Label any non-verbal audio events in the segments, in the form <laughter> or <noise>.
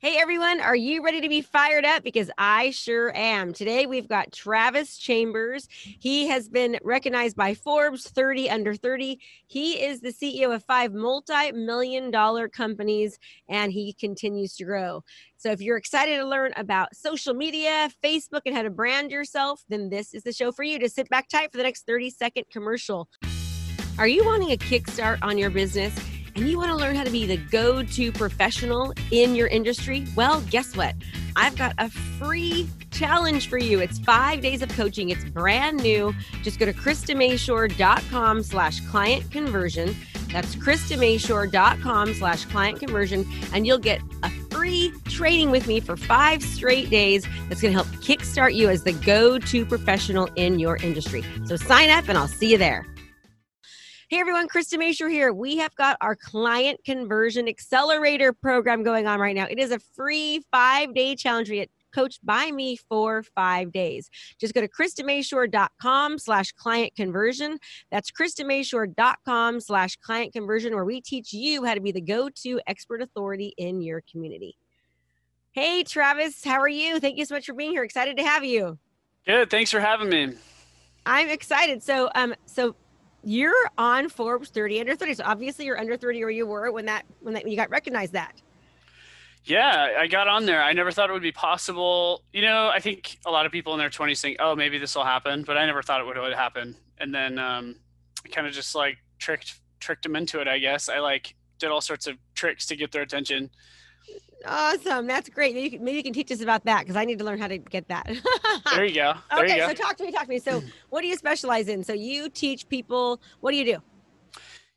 Hey everyone, are you ready to be fired up? Because I sure am. Today we've got Travis Chambers. He has been recognized by Forbes 30 under 30. He is the CEO of five multi million dollar companies and he continues to grow. So if you're excited to learn about social media, Facebook, and how to brand yourself, then this is the show for you to sit back tight for the next 30 second commercial. Are you wanting a kickstart on your business? And you want to learn how to be the go to professional in your industry, well, guess what? I've got a free challenge for you. It's five days of coaching. It's brand new. Just go to KristaMashore.com slash client conversion. That's KristaMashore.com slash client conversion. And you'll get a free training with me for five straight days that's going to help kickstart you as the go to professional in your industry. So sign up and I'll see you there. Hey everyone, Krista Mashore here. We have got our client conversion accelerator program going on right now. It is a free five day challenge. We get coached by me for five days. Just go to KristaMashore.com slash client conversion. That's KristaMashore.com slash client conversion, where we teach you how to be the go-to expert authority in your community. Hey, Travis, how are you? Thank you so much for being here. Excited to have you. Good. Thanks for having me. I'm excited. So, um, so you're on Forbes 30 under 30. So obviously you're under 30 or you were when that when that you got recognized that. Yeah, I got on there. I never thought it would be possible. You know, I think a lot of people in their 20s think, "Oh, maybe this will happen," but I never thought it would, would happen. And then um, kind of just like tricked tricked them into it. I guess I like did all sorts of tricks to get their attention. Awesome. That's great. Maybe you can, maybe you can teach us about that because I need to learn how to get that. there you go. <laughs> There okay, you go. so talk to me. Talk to me. So, what do you specialize in? So, you teach people. What do you do?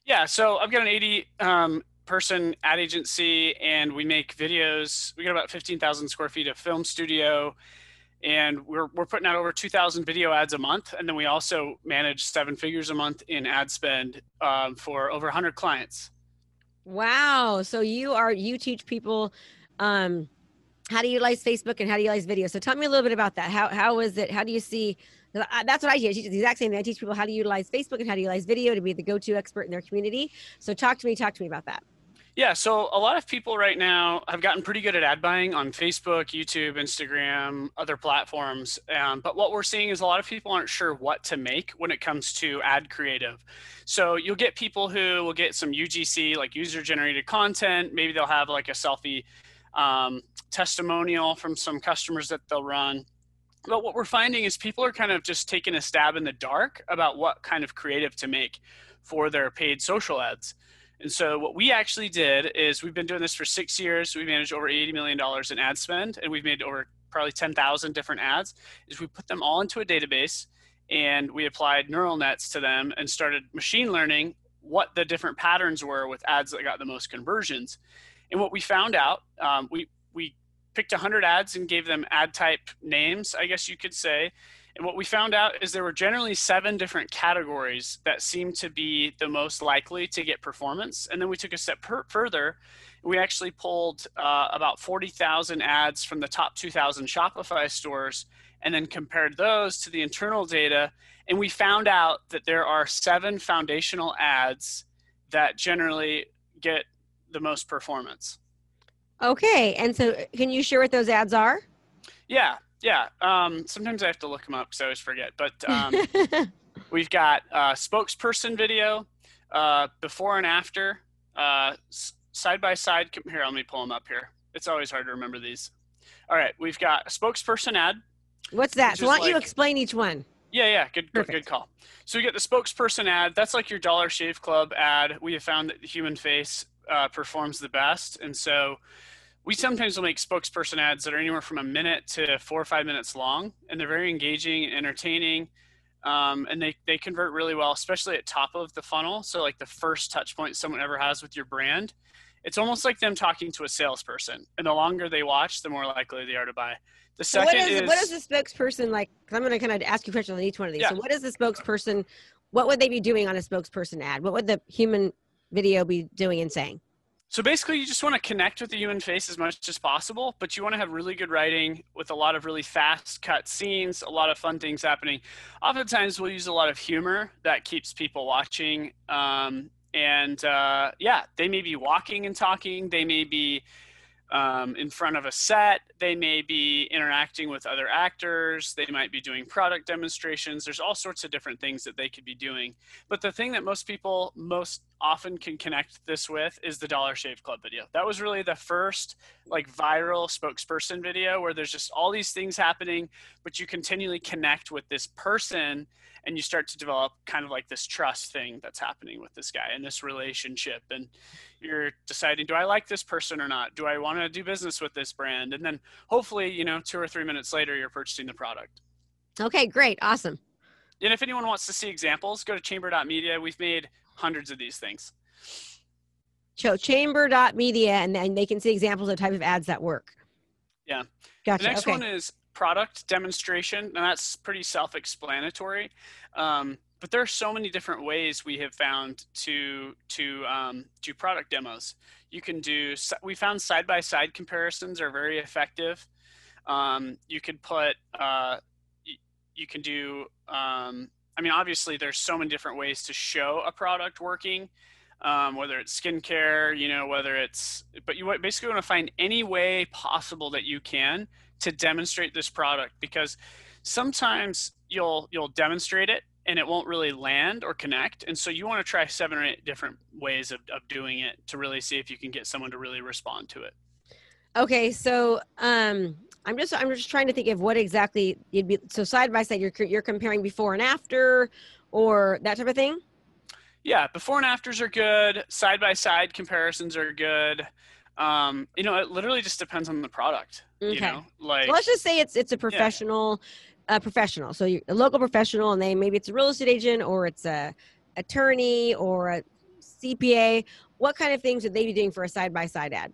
Yeah. So, I've got an 80 um, person ad agency, and we make videos. We got about 15,000 square feet of film studio, and we're we're putting out over 2,000 video ads a month, and then we also manage seven figures a month in ad spend um, for over 100 clients. Wow. So you are you teach people um how to utilize Facebook and how to utilize video. So tell me a little bit about that. How how is it? How do you see that's what I teach. I teach the exact same thing. I teach people how to utilize Facebook and how to utilize video to be the go-to expert in their community. So talk to me, talk to me about that. Yeah, so a lot of people right now have gotten pretty good at ad buying on Facebook, YouTube, Instagram, other platforms. Um, but what we're seeing is a lot of people aren't sure what to make when it comes to ad creative. So you'll get people who will get some UGC, like user generated content. Maybe they'll have like a selfie um, testimonial from some customers that they'll run. But what we're finding is people are kind of just taking a stab in the dark about what kind of creative to make for their paid social ads. And so what we actually did is we've been doing this for six years. We managed over $80 million in ad spend and we've made over probably 10,000 different ads is we put them all into a database and we applied neural nets to them and started machine learning what the different patterns were with ads that got the most conversions. And what we found out, um, we, we picked 100 ads and gave them ad type names, I guess you could say. And what we found out is there were generally seven different categories that seemed to be the most likely to get performance. And then we took a step per- further. We actually pulled uh, about 40,000 ads from the top 2,000 Shopify stores and then compared those to the internal data. And we found out that there are seven foundational ads that generally get the most performance. Okay. And so can you share what those ads are? Yeah. Yeah. Um, sometimes I have to look them up because I always forget. But um, <laughs> we've got uh, spokesperson video, uh, before and after, uh, side by side. Here, let me pull them up here. It's always hard to remember these. All right, we've got a spokesperson ad. What's that? So why don't like, you explain each one? Yeah, yeah, good, good, good call. So we get the spokesperson ad. That's like your Dollar Shave Club ad. We have found that the human face uh, performs the best, and so we sometimes will make spokesperson ads that are anywhere from a minute to four or five minutes long, and they're very engaging and entertaining. Um, and they, they convert really well, especially at top of the funnel. So like the first touch point someone ever has with your brand, it's almost like them talking to a salesperson. And the longer they watch, the more likely they are to buy. The second so what is, is what is the spokesperson like? Cause I'm going to kind of ask you questions on each one of these. Yeah. So what is the spokesperson? What would they be doing on a spokesperson ad? What would the human video be doing and saying? So basically, you just want to connect with the human face as much as possible, but you want to have really good writing with a lot of really fast cut scenes, a lot of fun things happening. Oftentimes, we'll use a lot of humor that keeps people watching. Um, and uh, yeah, they may be walking and talking, they may be um, in front of a set. They may be interacting with other actors. They might be doing product demonstrations. There's all sorts of different things that they could be doing. But the thing that most people most often can connect this with is the Dollar Shave Club video. That was really the first like viral spokesperson video where there's just all these things happening, but you continually connect with this person and you start to develop kind of like this trust thing that's happening with this guy and this relationship and you're deciding do i like this person or not do i want to do business with this brand and then hopefully you know two or three minutes later you're purchasing the product. Okay great. Awesome. And if anyone wants to see examples go to chamber.media we've made hundreds of these things. So chamber.media and then they can see examples of type of ads that work. Yeah. Gotcha the next okay. one is product demonstration, and that's pretty self-explanatory. Um, but there are so many different ways we have found to to um, do product demos. You can do. We found side-by-side comparisons are very effective. Um, you could put. Uh, you, you can do. Um, I mean, obviously, there's so many different ways to show a product working. Um, whether it's skincare, you know, whether it's, but you basically want to find any way possible that you can to demonstrate this product because sometimes you'll you'll demonstrate it and it won't really land or connect and so you want to try seven or eight different ways of, of doing it to really see if you can get someone to really respond to it okay so um i'm just i'm just trying to think of what exactly you'd be so side by side you're you're comparing before and after or that type of thing yeah before and afters are good side by side comparisons are good um, you know, it literally just depends on the product. Okay. You know, like so let's just say it's it's a professional, yeah. professional. So you're a local professional, and they maybe it's a real estate agent or it's a attorney or a CPA. What kind of things would they be doing for a side by side ad?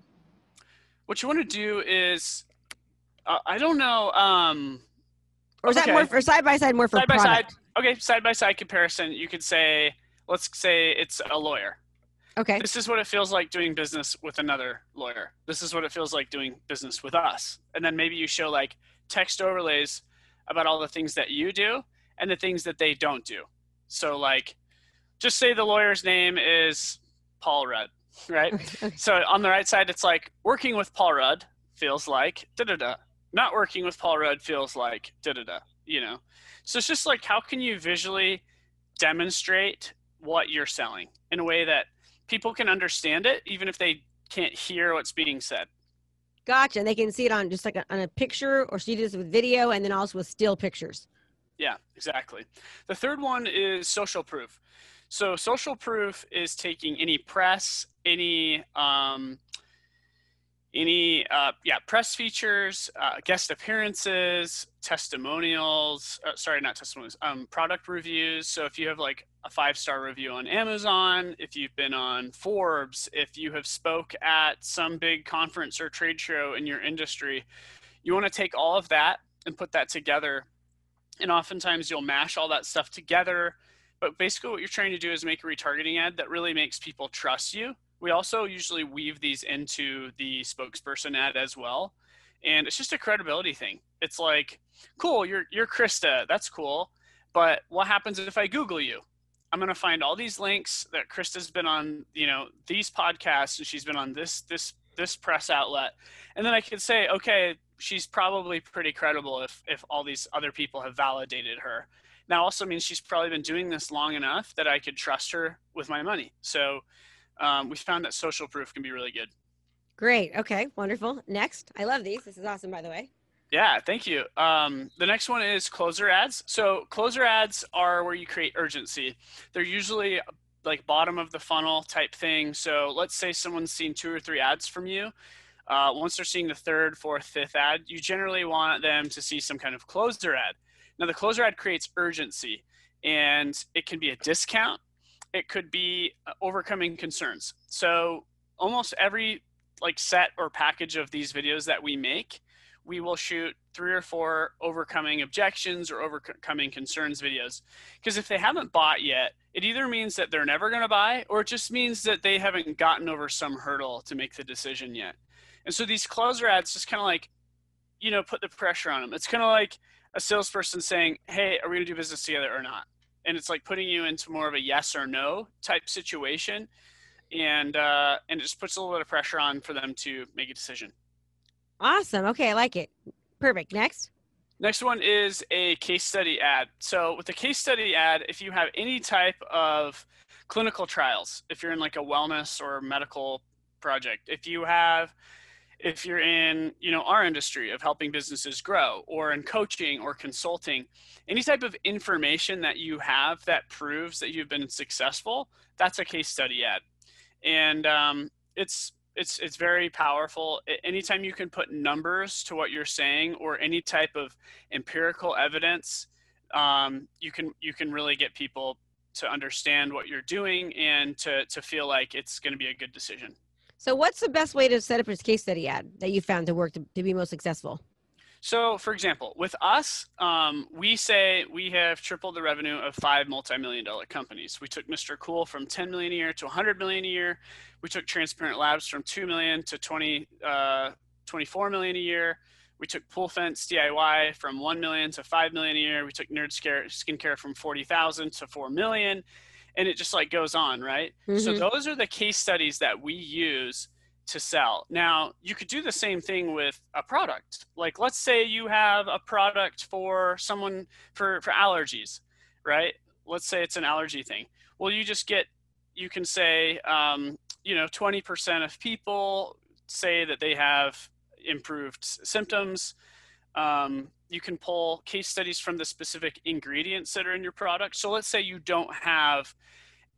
What you want to do is, uh, I don't know. Um, or is okay. that more for side by side, more for side by side? Okay, side by side comparison. You could say, let's say it's a lawyer Okay. This is what it feels like doing business with another lawyer. This is what it feels like doing business with us. And then maybe you show like text overlays about all the things that you do and the things that they don't do. So like just say the lawyer's name is Paul Rudd, right? <laughs> Okay. So on the right side it's like working with Paul Rudd feels like da da da. Not working with Paul Rudd feels like da da da, you know. So it's just like how can you visually demonstrate what you're selling in a way that people can understand it even if they can't hear what's being said. Gotcha. And they can see it on just like a, on a picture or see this with video and then also with still pictures. Yeah, exactly. The third one is social proof. So social proof is taking any press, any um, any uh, yeah press features uh, guest appearances testimonials uh, sorry not testimonials um, product reviews. So if you have like a five star review on amazon if you've been on forbes if you have spoke at some big conference or trade show in your industry you want to take all of that and put that together. And oftentimes you'll mash all that stuff together. But basically what you're trying to do is make a retargeting ad that really makes people trust you we also usually weave these into the spokesperson ad as well. And it's just a credibility thing. It's like, cool, you're you're Krista, that's cool. But what happens if I Google you? I'm gonna find all these links that Krista's been on, you know, these podcasts and she's been on this this this press outlet. And then I could say, okay, she's probably pretty credible if if all these other people have validated her. Now also means she's probably been doing this long enough that I could trust her with my money. So um, we found that social proof can be really good. Great. Okay. Wonderful. Next. I love these. This is awesome, by the way. Yeah, thank you. Um, the next one is closer ads. So closer ads are where you create urgency. They're usually like bottom of the funnel type thing. So let's say someone's seen two or three ads from you. Uh, once they're seeing the third, fourth, fifth ad, you generally want them to see some kind of closer ad. Now the closer ad creates urgency and it can be a discount it could be uh, overcoming concerns. So almost every like set or package of these videos that we make, we will shoot three or four overcoming objections or overcoming concerns videos. Because if they haven't bought yet, it either means that they're never going to buy or it just means that they haven't gotten over some hurdle to make the decision yet. And so these closer ads just kind of like, you know, put the pressure on them. It's kind of like a salesperson saying, Hey, are we going to do business together or not? And it's like putting you into more of a yes or no type situation and uh, and it just puts a little bit of pressure on for them to make a decision Awesome. Okay, I like it. Perfect. Next. Next one is a case study ad. So with a case study ad, if you have any type of clinical trials, if you're in like a wellness or medical project, if you have if you're in you know our industry of helping businesses grow or in coaching or consulting any type of information that you have that proves that you've been successful that's a case study ad. And um, it's it's it's very powerful. Anytime you can put numbers to what you're saying or any type of empirical evidence um, you can you can really get people to understand what you're doing and to to feel like it's going to be a good decision so what's the best way to set up a case study ad that you found to work to, to be most successful so, for example, with us, um, we say we have tripled the revenue of five multi-million dollar companies. We took Mr. Cool from 10 million a year to 100 million a year. We took Transparent Labs from 2 million to 20, uh, 24 million a year. We took Pool Fence DIY from 1 million to 5 million a year. We took Nerd Skincare from 40,000 to 4 million. And it just like goes on, right? Mm-hmm. So those are the case studies that we use to sell. Now, you could do the same thing with a product. Like let's say you have a product for someone for for allergies, right? Let's say it's an allergy thing. Well, you just get you can say um, you know 20% of people say that they have improved symptoms. Um, you can pull case studies from the specific ingredients that are in your product. So let's say you don't have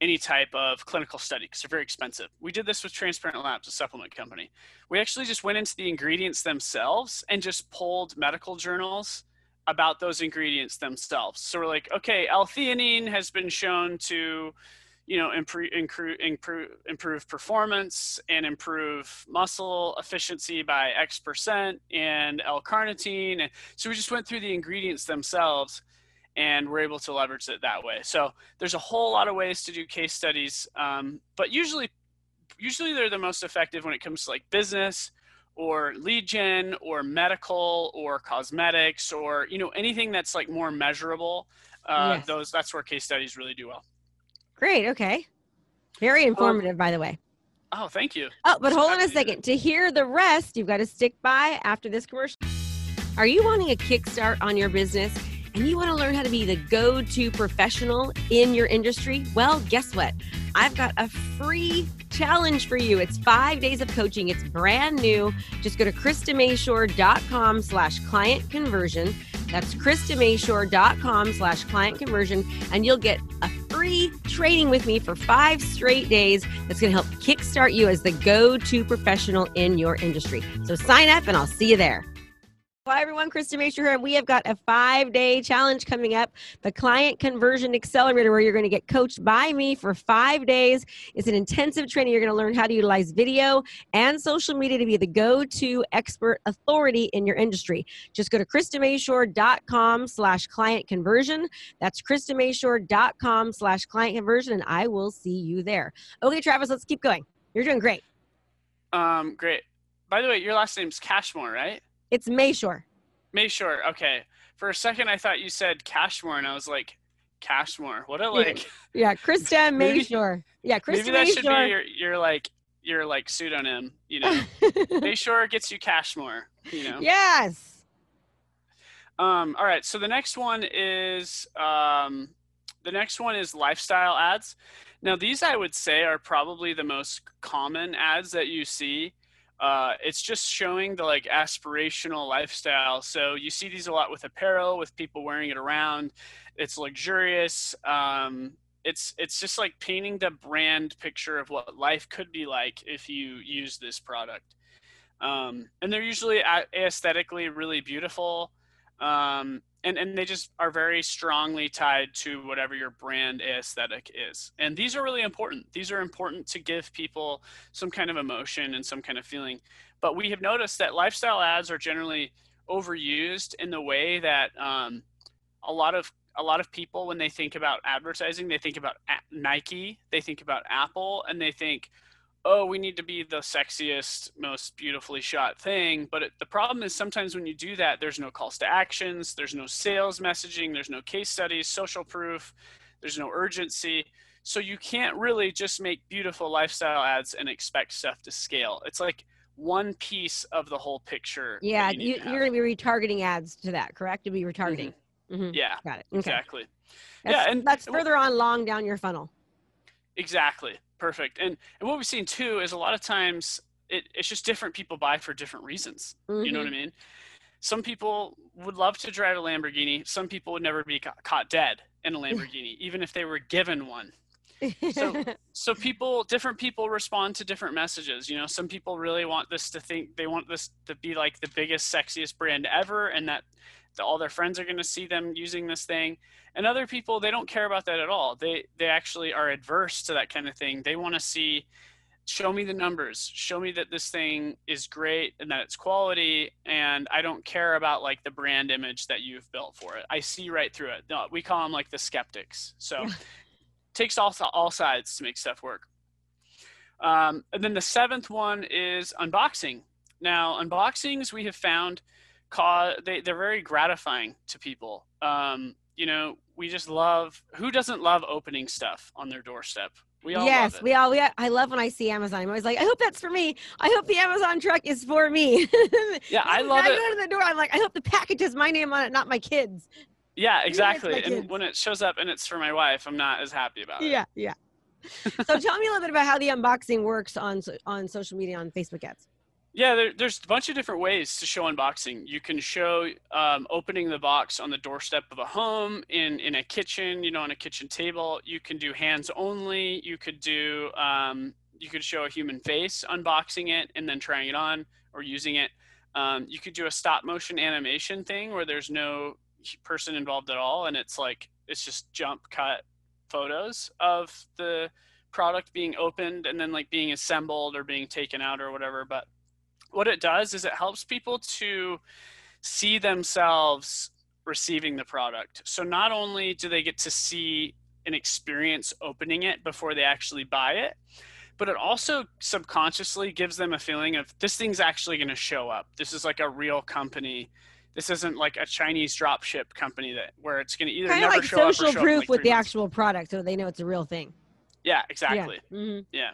any type of clinical study because they're very expensive. We did this with Transparent Labs, a supplement company. We actually just went into the ingredients themselves and just pulled medical journals about those ingredients themselves. So we're like, okay, L-theanine has been shown to, you know, improve, improve, improve, improve performance and improve muscle efficiency by X percent, and L-carnitine. And so we just went through the ingredients themselves and we're able to leverage it that way. So there's a whole lot of ways to do case studies, um, but usually, usually they're the most effective when it comes to like business or lead gen or medical or cosmetics or you know anything that's like more measurable. Uh, yes. Those that's where case studies really do well. Great. Okay. Very um, informative, um, by the way. Oh, thank you. Oh, but hold on a second. To hear the rest, you've got to stick by after this commercial. Are you wanting a kickstart on your business? and you want to learn how to be the go to professional in your industry, well, guess what? I've got a free challenge for you. It's five days of coaching. It's brand new. Just go to KristaMashore.com slash client conversion. That's KristaMashore.com slash client conversion. And you'll get a free training with me for five straight days that's going to help kickstart you as the go to professional in your industry. So sign up and I'll see you there. Hi, everyone. Krista Mashore here. And we have got a five day challenge coming up the Client Conversion Accelerator, where you're going to get coached by me for five days. It's an intensive training. You're going to learn how to utilize video and social media to be the go to expert authority in your industry. Just go to KristaMashore.com slash client conversion. That's KristaMashore.com slash client conversion, and I will see you there. Okay, Travis, let's keep going. You're doing great. Um, great. By the way, your last name's Cashmore, right? It's Mashore. Mashore. Okay. For a second, I thought you said Cashmore, and I was like, Cashmore. What a like. Yeah, Krista <laughs> Mashore. Yeah, Krista Maybe that should be your, your like your like pseudonym. You know, <laughs> Mashore gets you Cashmore. You know. Yes. Um. All right. So the next one is um, the next one is lifestyle ads. Now these I would say are probably the most common ads that you see uh, it's just showing the like aspirational lifestyle. So you see these a lot with apparel, with people wearing it around. It's luxurious. Um, it's it's just like painting the brand picture of what life could be like if you use this product. Um, and they're usually aesthetically really beautiful. Um, and, and they just are very strongly tied to whatever your brand aesthetic is. And these are really important. These are important to give people some kind of emotion and some kind of feeling. But we have noticed that lifestyle ads are generally overused in the way that um, a lot of a lot of people when they think about advertising they think about nike they think about apple and they think oh, we need to be the sexiest, most beautifully shot thing. But it, the problem is sometimes when you do that, there's no calls to actions, there's no sales messaging, there's no case studies, social proof, there's no urgency. So you can't really just make beautiful lifestyle ads and expect stuff to scale. It's like one piece of the whole picture. Yeah, you you, are going to be retargeting ads to that, correct? To be retargeting. Mhm. yeah, Got it. Okay. exactly. That's, Yeah, and- that's further on long down your funnel. Exactly. Perfect. And and what we've seen too is a lot of times it, it's just different people buy for different reasons. You know what I mm-hmm. mean? Some people would love to drive a Lamborghini. Some people would never be ca- caught dead in a <laughs> Lamborghini, even if they were given one. So- <laughs> So people, different people respond to different messages. You know, some people really want this to think they want this to be like the biggest, sexiest brand ever, and that the, all their friends are going to see them using this thing. And other people, they don't care about that at all. They they actually are adverse to that kind of thing. They want to see, show me the numbers, show me that this thing is great and that it's quality, and I don't care about like the brand image that you've built for it. I see right through it. No, we call them like the skeptics. So <laughs> takes all all sides to make stuff work. Um, and then the seventh one is unboxing. Now, unboxings we have found cause they, they're very gratifying to people. Um, you know, we just love who doesn't love opening stuff on their doorstep. We all yes, love it. we all. We, I love when I see Amazon. I'm always like, I hope that's for me. I hope the Amazon truck is for me. <laughs> yeah, I love I it. go to the door. I'm like, I hope the package has my name on it, not my kids. Yeah, exactly. my And kids. when it shows up and it's for my wife, I'm not as happy about it. Yeah, yeah. so tell me a little bit about how the unboxing works on on social media on Facebook ads. Yeah, there, there's a bunch of different ways to show unboxing. You can show um, opening the box on the doorstep of a home, in in a kitchen, you know, on a kitchen table. You can do hands only. You could do um, you could show a human face unboxing it and then trying it on or using it. Um, you could do a stop motion animation thing where there's no person involved at all, and it's like it's just jump cut photos of the product being opened and then like being assembled or being taken out or whatever. But what it does is it helps people to see themselves receiving the product. So not only do they get to see an experience opening it before they actually buy it, but it also subconsciously gives them a feeling of this thing's actually going to show up. This is like a real company. This isn't like a Chinese dropship company that where it's going to either Kind never like show up or social show up proof like, with the months. actual product, so they know it's a real thing. Yeah, exactly. Yeah. Mhm. Yeah,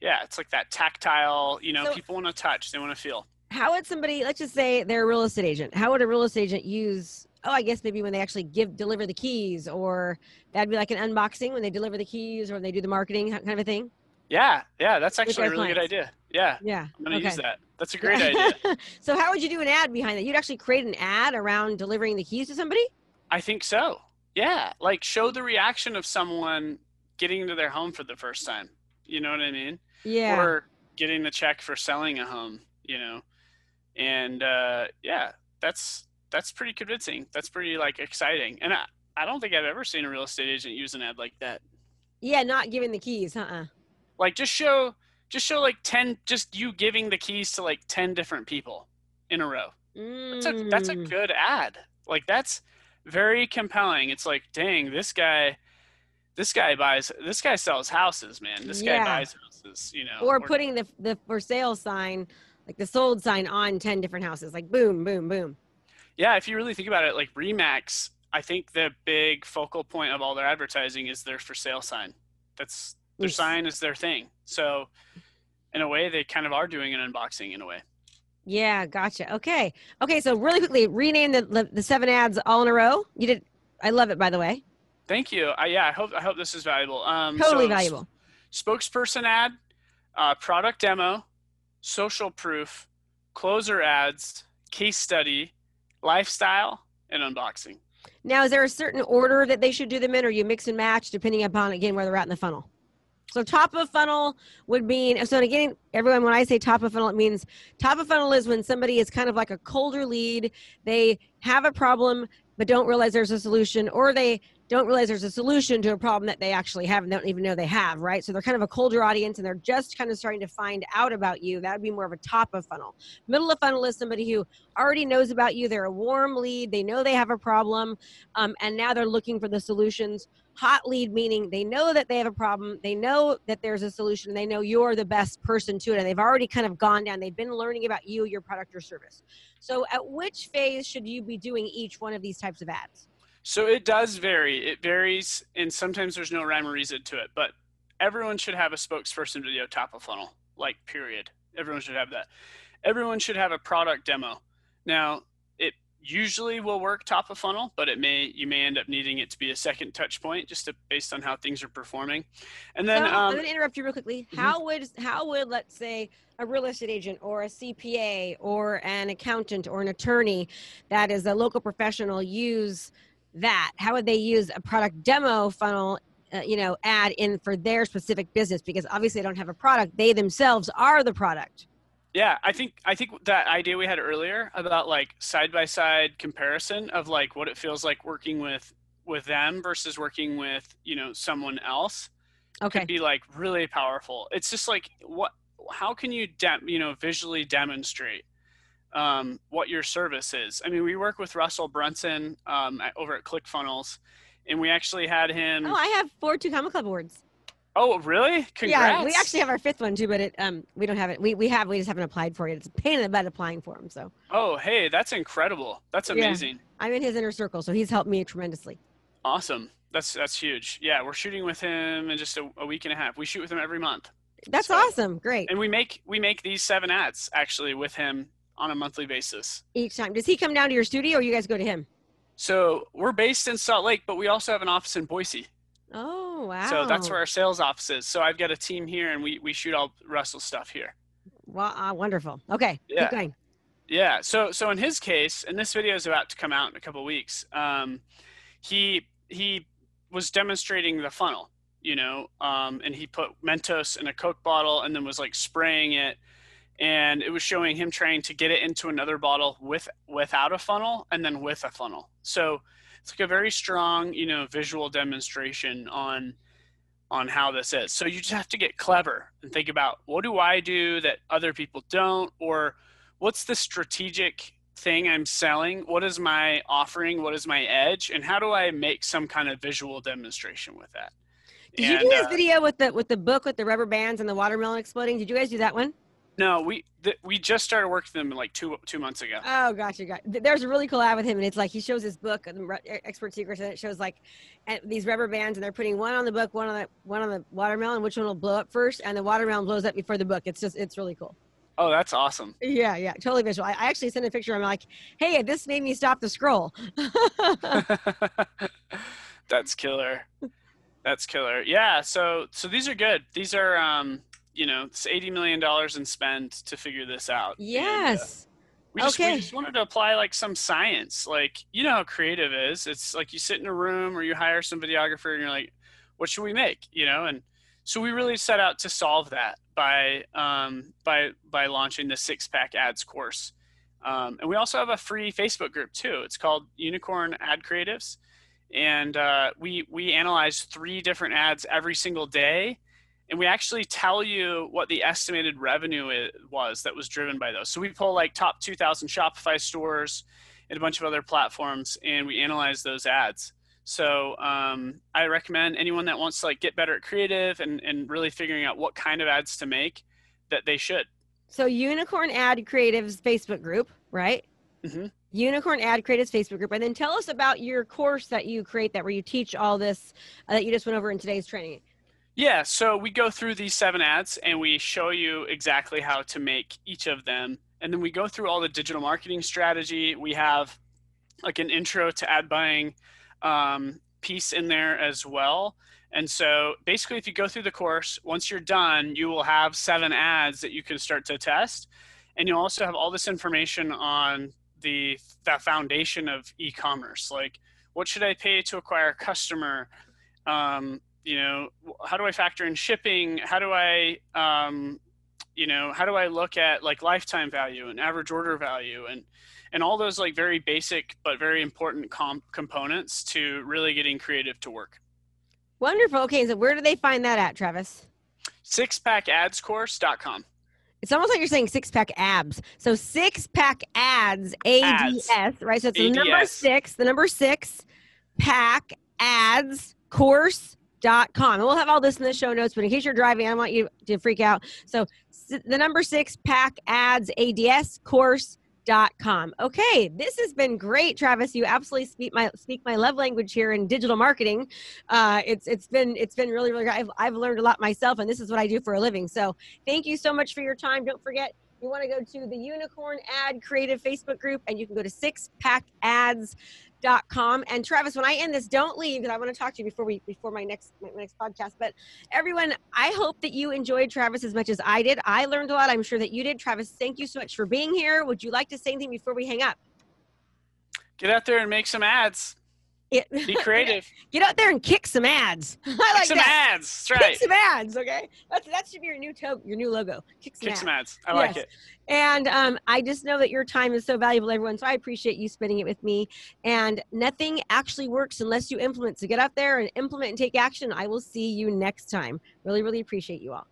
it's like that tactile. You know, So- people want to touch. They want to feel. How would somebody, let's just say they're a real estate agent. How would a real estate agent use? Oh, I guess maybe when they actually give deliver the keys, or that'd be like an unboxing when they deliver the keys, or when they do the marketing kind of a thing. Yeah, yeah, that's actually a really good idea. Yeah, Yeah. I'm gonna okay. use that. That's a <laughs> great idea. so how would you do an ad behind that? You'd actually create an ad around delivering the keys to somebody? I think so. Yeah, like show the reaction of someone getting into their home for the first time. You know what I mean? Yeah. Or getting the check for selling a home. You know, and uh, yeah, that's that's pretty convincing. That's pretty like exciting. And I I don't think I've ever seen a real estate agent use an ad like that. yeah, not giving the keys, uh-uh. Like just show just show like ten just you giving the keys to like ten different people in a row. That's a that's a Mm. good ad. Like that's very compelling. It's like, dang, this guy this guy buys this guy sells houses, man. This Yeah. guy buys houses, you know. or Or- putting the the for sale sign, like the sold sign on 10 different houses, like boom, boom, boom. yeah, if you really think about it, like Remax, I think the big focal point of all their advertising is their for sale sign. That's their Yes. sign is their thing. So in a way they kind of are doing an unboxing in a way. Yeah, gotcha. Okay. Okay, so really quickly, rename the, the the seven ads all in a row. You did I love it by the way. Thank you. I, yeah, I hope I hope this is valuable. Um, Totally so valuable. Spokesperson ad, uh, product demo, social proof, closer ads, case study, lifestyle, and unboxing. Now, is there a certain order that they should do them in, or you mix and match depending upon again where they're at in the funnel? So top of funnel would mean so again, everyone when I say top of funnel, it means top of funnel is when somebody is kind of like a colder lead. They have a problem but don't realize there's a solution, or they don't realize there's a solution to a problem that they actually have and don't even know they have, right? So they're kind of a colder audience and they're just kind of starting to find out about you. That would be more of a top of funnel. Middle of funnel is somebody who already knows about you. They're a warm lead. They know they have a problem, um, and now they're looking for the solutions. Hot lead meaning they know that they have a problem. They know that there's a solution. They know you're the best person to it, and they've already kind of gone down. They've been learning about you, your product, or service. So, at which phase should you be doing each one of these types of ads? So it does vary. It varies, and sometimes there's no rhyme or reason to it. But everyone should have a spokesperson video top of funnel, like period. Everyone should have that. Everyone should have a product demo. Now, it usually will work top of funnel, but it may you may end up needing it to be a second touch point just to, based on how things are performing. And then So, um, I'm going to interrupt you real quickly. Mhm. How would how would let's say a real estate agent or a CPA or an accountant or an attorney that is a local professional use that? How would they use a product demo funnel? Uh, you know, ad in for their specific business because obviously they don't have a product; they themselves are the product. Yeah, I think I think that idea we had earlier about like side by side comparison of like what it feels like working with with them versus working with you know someone else Okay. could be like really powerful. It's just like what how can you dem- you know visually demonstrate um, what your service is? I mean, we work with Russell Brunson um, at, over at ClickFunnels, and we actually had him. Oh, I have four two comma club awards. oh, really? Congrats! Yeah, we actually have our fifth one too, but it um we don't have it. We we have we just haven't applied for it. It's a pain in the butt applying for them. So Oh, hey, that's incredible. That's Yeah. amazing. I'm in his inner circle, so he's helped me tremendously. Awesome. That's that's huge. Yeah, we're shooting with him in just a, a week and a half. We shoot with him every month, That's So- awesome. Great. and we make we make these seven ads actually with him on a monthly basis. Each time. Does he come down to your studio or you guys go to him? So we're based in Salt Lake, but we also have an office in Boise. Oh wow. So that's where our sales office is. So I've got a team here, and we we shoot all Russell's stuff here. Wow, uh, wonderful. Okay. Yeah. Keep going. Yeah. So so in his case, and this video is about to come out in a couple of weeks. Um, he he was demonstrating the funnel, you know, um, and he put Mentos in a Coke bottle and then was like spraying it, and it was showing him trying to get it into another bottle with without a funnel and then with a funnel. So it's like a very strong, you know, visual demonstration on on how this is. So you just have to get clever and think about what do I do that other people don't, or what's the strategic thing I'm selling? What is my offering? What is my edge? And how do I make some kind of visual demonstration with that? Did you do this uh, video with the with the book with the rubber bands and the watermelon exploding? Did you guys do that one? No, we th- we just started working with them like two two months ago. Oh gosh, you got. There's a really cool ad with him, and it's like he shows his book, Ru- Expert Secrets, and it shows like and these rubber bands, and they're putting one on the book, one on the one on the watermelon. Which one will blow up first? And the watermelon blows up before the book. It's just it's really cool. Oh, that's awesome. Yeah, yeah, totally visual. I, I actually sent a picture. I'm like, hey, this made me stop the scroll. <laughs> <laughs> that's killer. That's killer. Yeah. So so these are good. These are um you know it's eighty million dollars in spend to figure this out. And, uh, yes. we just, Okay. we just wanted to apply like some science. Like, you know how creative is. It's like you sit in a room or you hire some videographer and you're like, what should we make? You know? And so we really set out to solve that by um, by by launching the six pack ads course. Um, and we also have a free Facebook group too. It's called Unicorn Ad Creatives. And uh, we we analyze three different ads every single day and we actually tell you what the estimated revenue i- was that was driven by those. So we pull like top 2,000 Shopify stores and a bunch of other platforms, and we analyze those ads. So um, I recommend anyone that wants to like get better at creative and, and really figuring out what kind of ads to make that they should. So Unicorn Ad Creatives Facebook group, right? Mhm. Unicorn Ad Creatives Facebook group, and then tell us about your course that you create that where you teach all this uh, that you just went over in today's training. Yeah, so we go through these seven ads and we show you exactly how to make each of them. And then we go through all the digital marketing strategy. We have like an intro to ad buying um, piece in there as well. And so basically, if you go through the course, once you're done, you will have seven ads that you can start to test. And you'll also have all this information on the, the foundation of e commerce. Like, what should I pay to acquire a customer? Um, you know how do i factor in shipping how do i um, you know how do i look at like lifetime value and average order value and and all those like very basic but very important com- components to really getting creative to work Wonderful. Okay, so where do they find that at, Travis? sixpackadscourse.com It's almost like you're saying six pack abs. So six pack ads, A D S, right? So it's the number six, the number six pack ads course.com. And we'll have all this in the show notes, but in case you're driving, I want you to freak out. So the number six pack ads, ADS course dot com. Okay, this has been great, Travis. You absolutely speak my speak my love language here in digital marketing. Uh, it's it's been it's been really really. great. I've I've learned a lot myself, and this is what I do for a living. So thank you so much for your time. Don't forget you want to go to the Unicorn Ad Creative Facebook group, and you can go to sixpackads.com. And Travis, when I end this, don't leave because I want to talk to you before we before my next my next podcast. But everyone, I hope that you enjoyed Travis as much as I did. I learned a lot. I'm sure that you did. Travis, thank you so much for being here. Would you like to say anything before we hang up? Get out there and make some ads. It, Be <laughs> creative. Get out there and kick some ads. <laughs> I like kick some that. ads. That's right. Kick some ads. Okay, that's that should be your new to- your new logo. Kick some kick ads. some ads. I yes. like it. And um, I just know that your time is so valuable, everyone. So I appreciate you spending it with me. And nothing actually works unless you implement. So get out there and implement and take action. I will see you next time. Really, really appreciate you all.